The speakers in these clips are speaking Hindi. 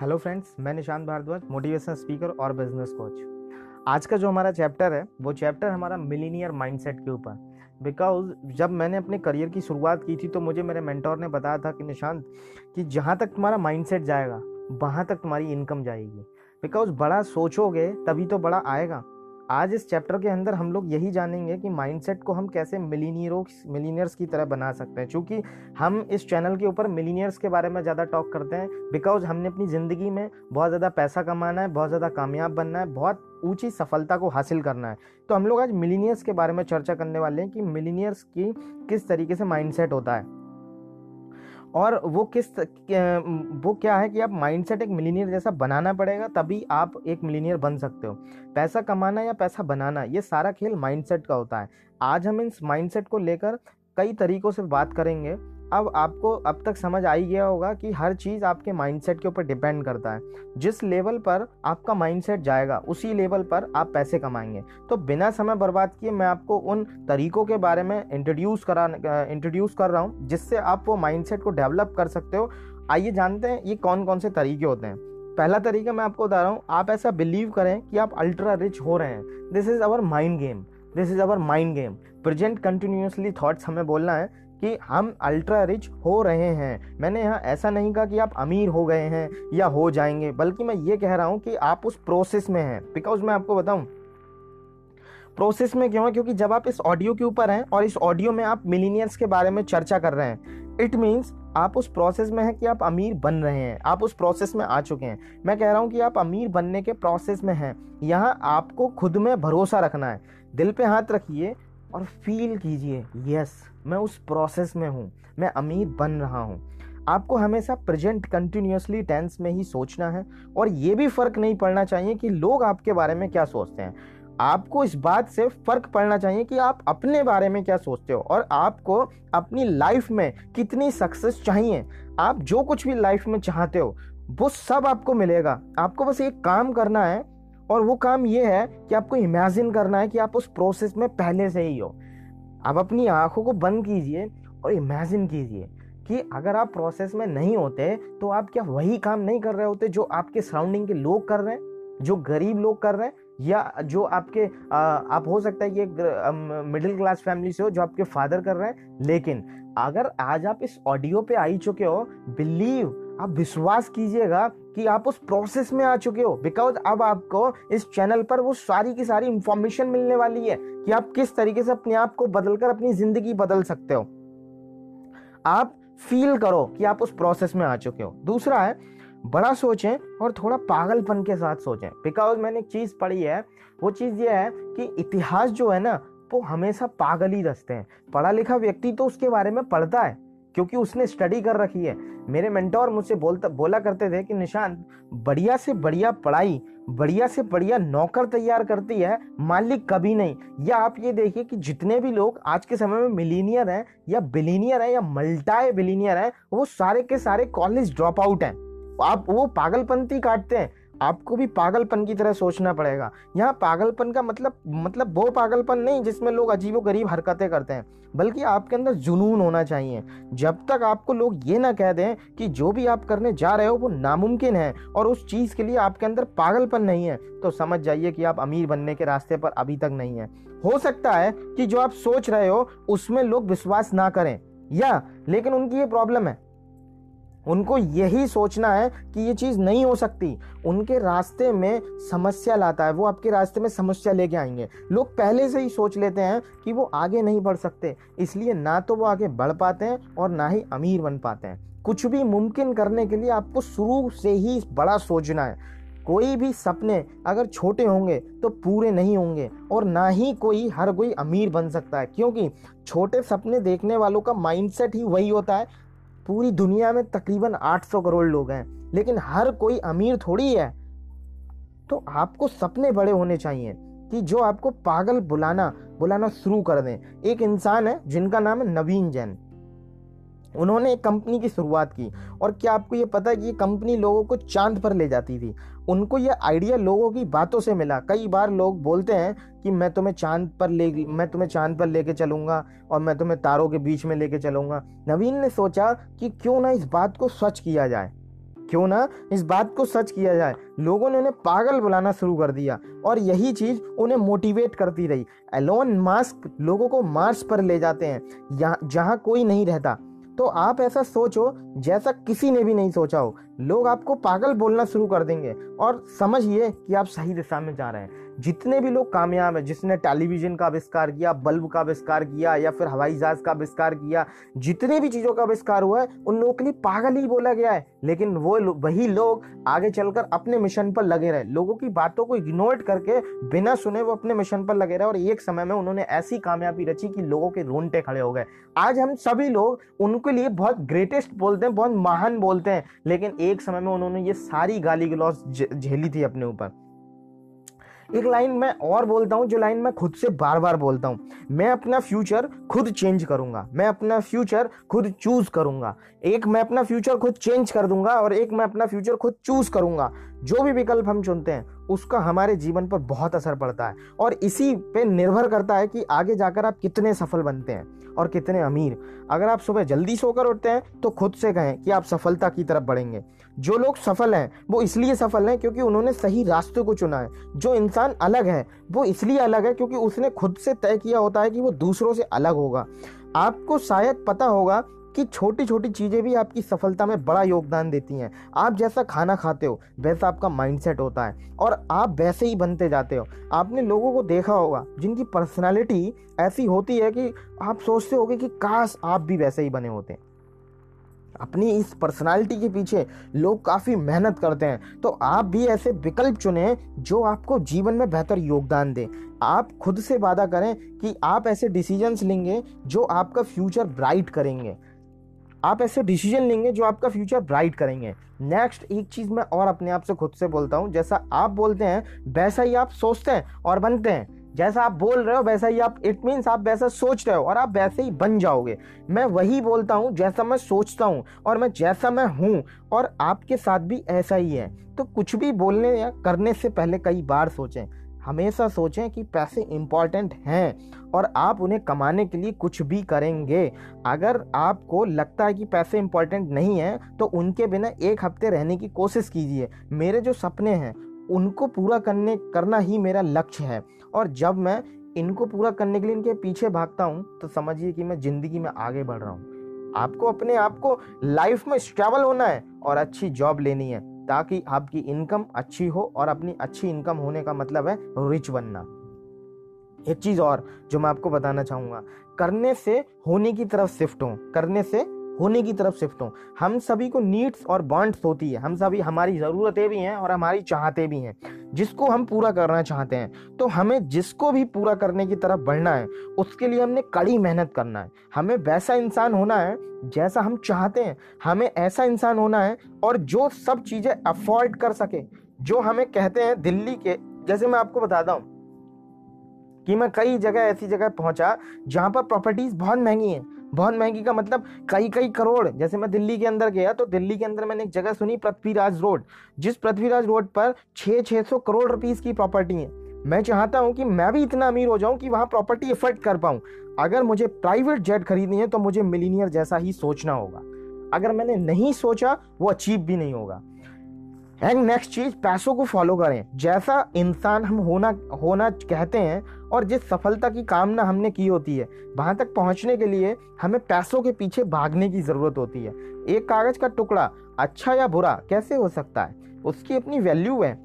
हेलो फ्रेंड्स, मैं निशांत भारद्वाज मोटिवेशनल स्पीकर और बिज़नेस कोच आज का जो हमारा चैप्टर है, वो चैप्टर हमारा मिलीनियर माइंडसेट के ऊपर। बिकॉज़ जब मैंने अपने करियर की शुरुआत की थी तो मुझे मेरे मेंटोर ने बताया था कि निशांत, कि जहाँ तक तुम्हारा माइंडसेट जाएगा, वहाँ तक तुम्हारी इनकम जाएगी। बिकॉज़ बड़ा सोचोगे, तभी तो बड़ा आएगा। आज इस चैप्टर के अंदर हम लोग यही जानेंगे कि माइंडसेट को हम कैसे मिलीनियरों मिलीनियर्स की तरह बना सकते हैं। क्योंकि हम इस चैनल के ऊपर मिलीनियर्स के बारे में ज़्यादा टॉक करते हैं बिकॉज़ हमने अपनी ज़िंदगी में बहुत ज़्यादा पैसा कमाना है, बहुत ज़्यादा कामयाब बनना है, बहुत ऊँची सफलता को हासिल करना है। तो हम लोग आज मिलीनियर्स के बारे में चर्चा करने वाले हैं कि मिलीनियर्स की किस तरीके से माइंडसेट होता है। और वो किस वो क्या है कि आप माइंडसेट एक मिलीनियर जैसा बनाना पड़ेगा, तभी आप एक मिलीनियर बन सकते हो। पैसा कमाना या पैसा बनाना, ये सारा खेल माइंडसेट का होता है। आज हम इस माइंडसेट को लेकर कई तरीकों से बात करेंगे। अब आपको अब तक समझ आ ही गया होगा कि हर चीज़ आपके माइंडसेट के ऊपर डिपेंड करता है। जिस लेवल पर आपका माइंडसेट जाएगा, उसी लेवल पर आप पैसे कमाएँगे। तो बिना समय बर्बाद किए मैं आपको उन तरीकों के बारे में इंट्रोड्यूस करा इंट्रोड्यूस कर रहा हूँ, जिससे आप वो माइंडसेट को डेवलप कर सकते हो। आइए जानते हैं ये कौन कौन से तरीके होते हैं। पहला तरीका मैं आपको बता रहा हूँ, आप ऐसा बिलीव करें कि आप अल्ट्रा रिच हो रहे हैं। This is our mind game this is our mind game present continuously thoughts हमें बोलना है कि हम अल्ट्रा रिच हो रहे हैं। मैंने यहाँ ऐसा नहीं कहा कि आप अमीर हो गए हैं या हो जाएँगे, बल्कि मैं ये कह रहा हूँ कि आप उस प्रोसेस में हैं। बिकॉज़ मैं आपको बताऊँ प्रोसेस में क्यों है? क्योंकि जब आप इस ऑडियो के ऊपर हैं और इस ऑडियो में आप मिलीनियर्स के बारे में चर्चा कर रहे हैं इट मीन्स आप उस प्रोसेस में हैं कि आप अमीर बन रहे हैं। आप उस प्रोसेस में आ चुके हैं। मैं कह रहा हूँ कि आप अमीर बनने के प्रोसेस में हैं। यहाँ आपको खुद में भरोसा रखना है। दिल पे हाथ रखिए और फील कीजिए यस मैं उस प्रोसेस में हूँ, मैं अमीर बन रहा हूँ। आपको हमेशा प्रेजेंट कंटिन्यूसली टेंस में ही सोचना है और ये भी फ़र्क नहीं पड़ना चाहिए कि लोग आपके बारे में क्या सोचते हैं। आपको इस बात से फ़र्क पड़ना चाहिए कि आप अपने बारे में क्या सोचते हो और आपको अपनी लाइफ में कितनी सक्सेस चाहिए। आप जो कुछ भी लाइफ में चाहते हो, वो सब आपको मिलेगा। आपको बस एक काम करना है और वो काम ये है कि आपको इमेजिन करना है कि आप उस प्रोसेस में पहले से ही हो। आप अपनी आँखों को बंद कीजिए और इमेजिन कीजिए कि अगर आप प्रोसेस में नहीं होते तो आप क्या वही काम नहीं कर रहे होते जो आपके सराउंडिंग के लोग कर रहे हैं जो गरीब लोग कर रहे हैं या जो आपके आ, आप हो सकता है कि एक मिडिल क्लास फैमिली से हो जो आपके फादर कर रहे हैं। लेकिन अगर आज आप इस ऑडियो पे आई चुके हो बिलीव आप विश्वास कीजिएगा कि आप उस प्रोसेस में आ चुके हो बिकॉज़ अब आपको इस चैनल पर वो सारी की सारी इंफॉर्मेशन मिलने वाली है कि आप किस तरीके से अपने आप को बदलकर अपनी ज़िंदगी बदल सकते हो। आप फील करो कि आप उस प्रोसेस में आ चुके हो। दूसरा है, बड़ा सोचें और थोड़ा पागलपन के साथ सोचें। बिकॉज़ मैंने एक चीज़ पढ़ी है, वो चीज़ ये है कि इतिहास जो है ना, वो हमेशा पागल ही दसते हैं। पढ़ा लिखा व्यक्ति तो उसके बारे में पढ़ता है। क्योंकि उसने स्टडी कर रखी है। मेरे मेंटोर मुझसे बोलता, बोला करते थे कि, निशांत, बढ़िया से बढ़िया पढ़ाई, बढ़िया से बढ़िया नौकर तैयार करती है, मालिक कभी नहीं। या आप ये देखिए कि जितने भी लोग आज के समय में मिलीनियर हैं, या बिलीनियर हैं, या मल्टाई बिलीनियर हैं, वो सारे के सारे कॉलेज ड्रॉप आउट हैं। आप वो पागलपंती काटते हैं। आपको भी पागलपन की तरह सोचना पड़ेगा। यहाँ पागलपन का मतलब मतलब वो पागलपन नहीं जिसमें लोग अजीबो गरीब हरकतें करते हैं, बल्कि आपके अंदर जुनून होना चाहिए। जब तक आपको लोग ये ना कह दें कि जो भी आप करने जा रहे हो वो नामुमकिन है और उस चीज़ के लिए आपके अंदर पागलपन नहीं है तो समझ जाइए कि आप अमीर बनने के रास्ते पर अभी तक नहीं है। हो सकता है कि जो आप सोच रहे हो उसमें लोग विश्वास ना करें, या, लेकिन उनकी ये प्रॉब्लम है। उनको यही सोचना है कि ये चीज़ नहीं हो सकती। उनके रास्ते में समस्या लाता है, वो आपके रास्ते में समस्या लेके आएँगे। लोग पहले से ही सोच लेते हैं कि वो आगे नहीं बढ़ सकते, इसलिए ना तो वो आगे बढ़ पाते हैं और ना ही अमीर बन पाते हैं। कुछ भी मुमकिन करने के लिए आपको शुरू से ही बड़ा सोचना है। कोई भी सपने अगर छोटे होंगे तो पूरे नहीं होंगे और ना ही कोई, हर कोई अमीर बन सकता है, क्योंकि छोटे सपने देखने वालों का माइंडसेट ही वही होता है। पूरी दुनिया में तकरीबन 800 करोड़ लोग हैं, लेकिन हर कोई अमीर थोड़ी है। तो आपको सपने बड़े होने चाहिए कि जो आपको पागल बुलाना बुलाना शुरू कर दें। एक इंसान है जिनका नाम है नवीन जैन। उन्होंने एक कंपनी की शुरुआत की और क्या आपको ये पता है कि ये कंपनी लोगों को चाँद पर ले जाती थी? उनको ये आइडिया लोगों की बातों से मिला। कई बार लोग बोलते हैं कि मैं तुम्हें चाँद पर ले, मैं तुम्हें चाँद पर लेके चलूँगा और मैं तुम्हें तारों के बीच में लेके चलूँगा। नवीन ने सोचा कि क्यों ना इस बात को सच किया जाए। क्यों ना इस बात को सच किया जाए। लोगों ने उन्हें पागल बुलाना शुरू कर दिया और यही चीज़ उन्हें मोटिवेट करती रही। एलोन मास्क लोगों को मार्स पर ले जाते हैं। जहाँ कोई नहीं रहता। तो आप ऐसा सोचो जैसा किसी ने भी नहीं सोचा हो। लोग आपको पागल बोलना शुरू कर देंगे। और समझिए कि आप सही दिशा में जा रहे हैं। जितने भी लोग कामयाब हैं, जिसने टेलीविज़न का आविष्कार किया, बल्ब का आविष्कार किया, या फिर हवाई जहाज़ का आविष्कार किया, जितने भी चीज़ों का आविष्कार हुआ है, उन लोगों के लिए पागल ही बोला गया है। लेकिन वो वही लोग आगे चलकर अपने मिशन पर लगे रहे। लोगों की बातों को इग्नोर करके बिना सुने वो अपने मिशन पर लगे रहे और एक समय में उन्होंने ऐसी कामयाबी रची कि लोगों के रोंटे खड़े हो गए। आज हम सभी लोग उनके लिए बहुत ग्रेटेस्ट बोलते हैं, बहुत महान बोलते हैं। लेकिन एक समय में उन्होंने ये सारी गाली गलौज झेली थी अपने ऊपर। एक लाइन मैं और बोलता हूँ, जो लाइन मैं खुद से बार बार बोलता हूँ। मैं अपना फ्यूचर खुद चेंज करूँगा। मैं अपना फ्यूचर खुद चूज़ करूँगा। एक मैं अपना फ्यूचर खुद चेंज कर दूँगा और एक मैं अपना फ्यूचर खुद चूज़ करूँगा। जो भी विकल्प हम चुनते हैं, उसका हमारे जीवन पर बहुत असर पड़ता है। और इसी पे निर्भर करता है कि आगे जाकर आप कितने सफल बनते हैं और कितने अमीर। अगर आप सुबह जल्दी सोकर उठते हैं तो खुद से कहें कि आप सफलता की तरफ़ बढ़ेंगे। जो लोग सफल हैं, वो इसलिए सफल हैं क्योंकि उन्होंने सही रास्ते को चुना है। जो इंसान अलग है, वो इसलिए अलग है क्योंकि उसने खुद से तय किया होता है कि वो दूसरों से अलग होगा। आपको शायद पता होगा कि छोटी छोटी चीज़ें भी आपकी सफलता में बड़ा योगदान देती हैं। आप जैसा खाना खाते हो, वैसा आपका माइंडसेट होता है और आप वैसे ही बनते जाते हो। आपने लोगों को देखा होगा, जिनकी पर्सनालिटी ऐसी होती है कि आप सोचते होगे कि काश आप भी वैसे ही बने होते। हैं अपनी इस पर्सनालिटी के पीछे लोग काफ़ी मेहनत करते हैं। तो आप भी ऐसे विकल्प चुने जो आपको जीवन में बेहतर योगदान दें। आप खुद से वादा करें कि आप ऐसे डिसीजंस लेंगे जो आपका फ्यूचर ब्राइट करेंगे। आप ऐसे डिसीज़न लेंगे जो आपका फ्यूचर ब्राइट करेंगे। नेक्स्ट एक चीज़ मैं और अपने आप से खुद से बोलता हूँ, जैसा आप बोलते हैं, वैसा ही आप सोचते हैं और बनते हैं। जैसा आप बोल रहे हो, वैसा ही आप इट मीन्स आप वैसा सोच रहे हो और आप वैसे ही बन जाओगे। मैं वही बोलता हूँ जैसा मैं सोचता हूँ और मैं जैसा मैं हूँ और आपके साथ भी ऐसा ही है। तो कुछ भी बोलने या करने से पहले कई बार सोचें। हमेशा सोचें कि पैसे इंपॉर्टेंट हैं और आप उन्हें कमाने के लिए कुछ भी करेंगे। अगर आपको लगता है कि पैसे इंपॉर्टेंट नहीं हैं तो उनके बिना एक हफ़्ते रहने की कोशिश कीजिए। मेरे जो सपने हैं, उनको पूरा करने, करना ही मेरा लक्ष्य है। और जब मैं इनको पूरा करने के लिए इनके पीछे भागता हूँ तो समझिए कि मैं ज़िंदगी में आगे बढ़ रहा हूँ। आपको अपने आप को लाइफ में स्टेबल होना है और अच्छी जॉब लेनी है। ताकि आपकी इनकम अच्छी हो और अपनी अच्छी इनकम होने का मतलब है रिच बनना। एक चीज़ और जो मैं आपको बताना चाहूँगा, करने से होने की तरफ़ शिफ्ट हो, करने से होने की तरफ़ शिफ्ट हो। हम सभी को नीड्स और बॉन्ड्स होती है, हम सभी, हमारी ज़रूरतें भी हैं और हमारी चाहते भी हैं। जिसको हम पूरा करना चाहते हैं तो हमें जिसको भी पूरा करने की तरफ़ बढ़ना है, उसके लिए हमने कड़ी मेहनत करना है। हमें वैसा इंसान होना है जैसा हम चाहते हैं। हमें ऐसा इंसान होना है और जो सब चीज़ें अफोर्ड कर सके, जो हमें कहते हैं दिल्ली के, जैसे मैं आपको बताता हूँ कि मैं कई जगह ऐसी जगह पहुँचा जहाँ पर प्रॉपर्टीज़ बहुत महँगी हैं। बहुत महँगी का मतलब कई कई करोड़। जैसे मैं दिल्ली के अंदर गया तो दिल्ली के अंदर मैंने एक जगह सुनी, पृथ्वीराज रोड। जिस पृथ्वीराज रोड पर छः छः सौ करोड़ रुपीज़ की प्रॉपर्टी है। मैं चाहता हूँ कि मैं भी इतना अमीर हो जाऊँ कि वहाँ प्रॉपर्टी एफर्ट कर पाऊँ। अगर मुझे प्राइवेट जेट खरीदनी है तो मुझे मिलीनियर जैसा ही सोचना होगा। अगर मैंने नहीं सोचा, वो अचीव भी नहीं होगा। एंड नेक्स्ट चीज़, पैसों को फॉलो करें। जैसा इंसान हम होना होना कहते हैं और जिस सफलता की कामना हमने की होती है, वहाँ तक पहुँचने के लिए हमें पैसों के पीछे भागने की ज़रूरत होती है। एक कागज़ का टुकड़ा अच्छा या बुरा, कैसे हो सकता है? उसकी अपनी वैल्यू है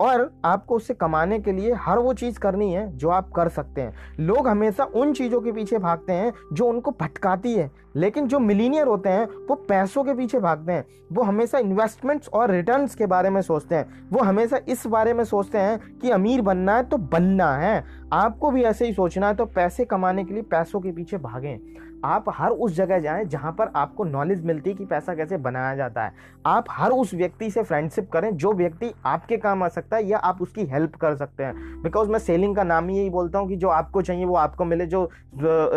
और आपको उसे कमाने के लिए हर वो चीज़ करनी है जो आप कर सकते हैं। लोग हमेशा उन चीज़ों के पीछे भागते हैं जो उनको भटकाती है, लेकिन जो मिलीनियर होते हैं, वो पैसों के पीछे भागते हैं। वो हमेशा इन्वेस्टमेंट्स और रिटर्न्स के बारे में सोचते हैं। वो हमेशा इस बारे में सोचते हैं कि अमीर बनना है तो बनना है। आपको भी ऐसे ही सोचना है तो पैसे कमाने के लिए पैसों के पीछे भागें। आप हर उस जगह जाएँ जहाँ पर आपको नॉलेज मिलती है कि पैसा कैसे बनाया जाता है। आप हर उस व्यक्ति से फ्रेंडशिप करें, जो व्यक्ति आपके काम आ सकता है या आप उसकी हेल्प कर सकते हैं। बिकॉज़ मैं सेलिंग का नाम ही यही बोलता हूँ कि जो आपको चाहिए, वो आपको मिले, जो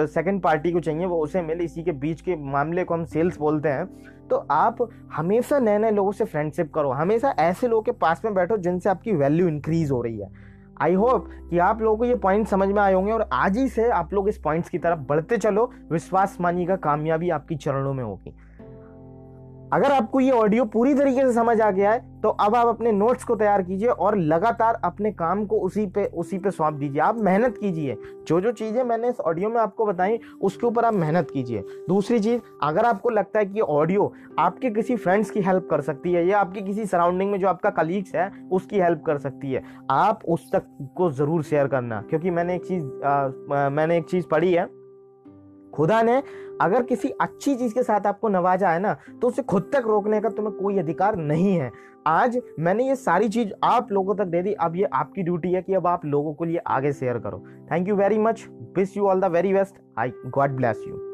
सेकेंड पार्टी को चाहिए, वो उसे मिले। इसी के बीच के मामले को हम सेल्स बोलते हैं। तो आप हमेशा नए नए लोगों से फ्रेंडशिप करो। हमेशा ऐसे लोगों के पास में बैठो जिनसे आपकी वैल्यू इंक्रीज हो रही है। आई होप कि आप लोगों को ये पॉइंट समझ में आए होंगे और आज ही से आप लोग इस पॉइंट्स की तरफ़ बढ़ते चलो। विश्वास मानिएगा, कामयाबी आपकी चरणों में होगी। अगर आपको ये ऑडियो पूरी तरीके से समझ आ गया है तो अब आप अपने नोट्स को तैयार कीजिए और लगातार अपने काम को उसी पे उसी पे सौंप दीजिए। आप मेहनत कीजिए। जो जो चीज़ें मैंने इस ऑडियो में आपको बताई, उसके ऊपर आप मेहनत कीजिए। दूसरी चीज़, अगर आपको लगता है कि ऑडियो आपके किसी फ्रेंड्स की हेल्प कर सकती है, या आपकी किसी सराउंडिंग में जो आपका कलीग्स है, उसकी हेल्प कर सकती है। आप उस तक को ज़रूर शेयर करना, क्योंकि मैंने एक चीज़ मैंने एक चीज़ पढ़ी है। खुदा ने अगर किसी अच्छी चीज़ के साथ आपको नवाजा है ना तो उसे खुद तक रोकने का तुम्हें कोई अधिकार नहीं है। आज मैंने ये सारी चीज़ आप लोगों तक दे दी, अब ये आपकी ड्यूटी है कि अब आप लोगों को लिए आगे शेयर करो। Thank you very much wish you all the very best I God bless you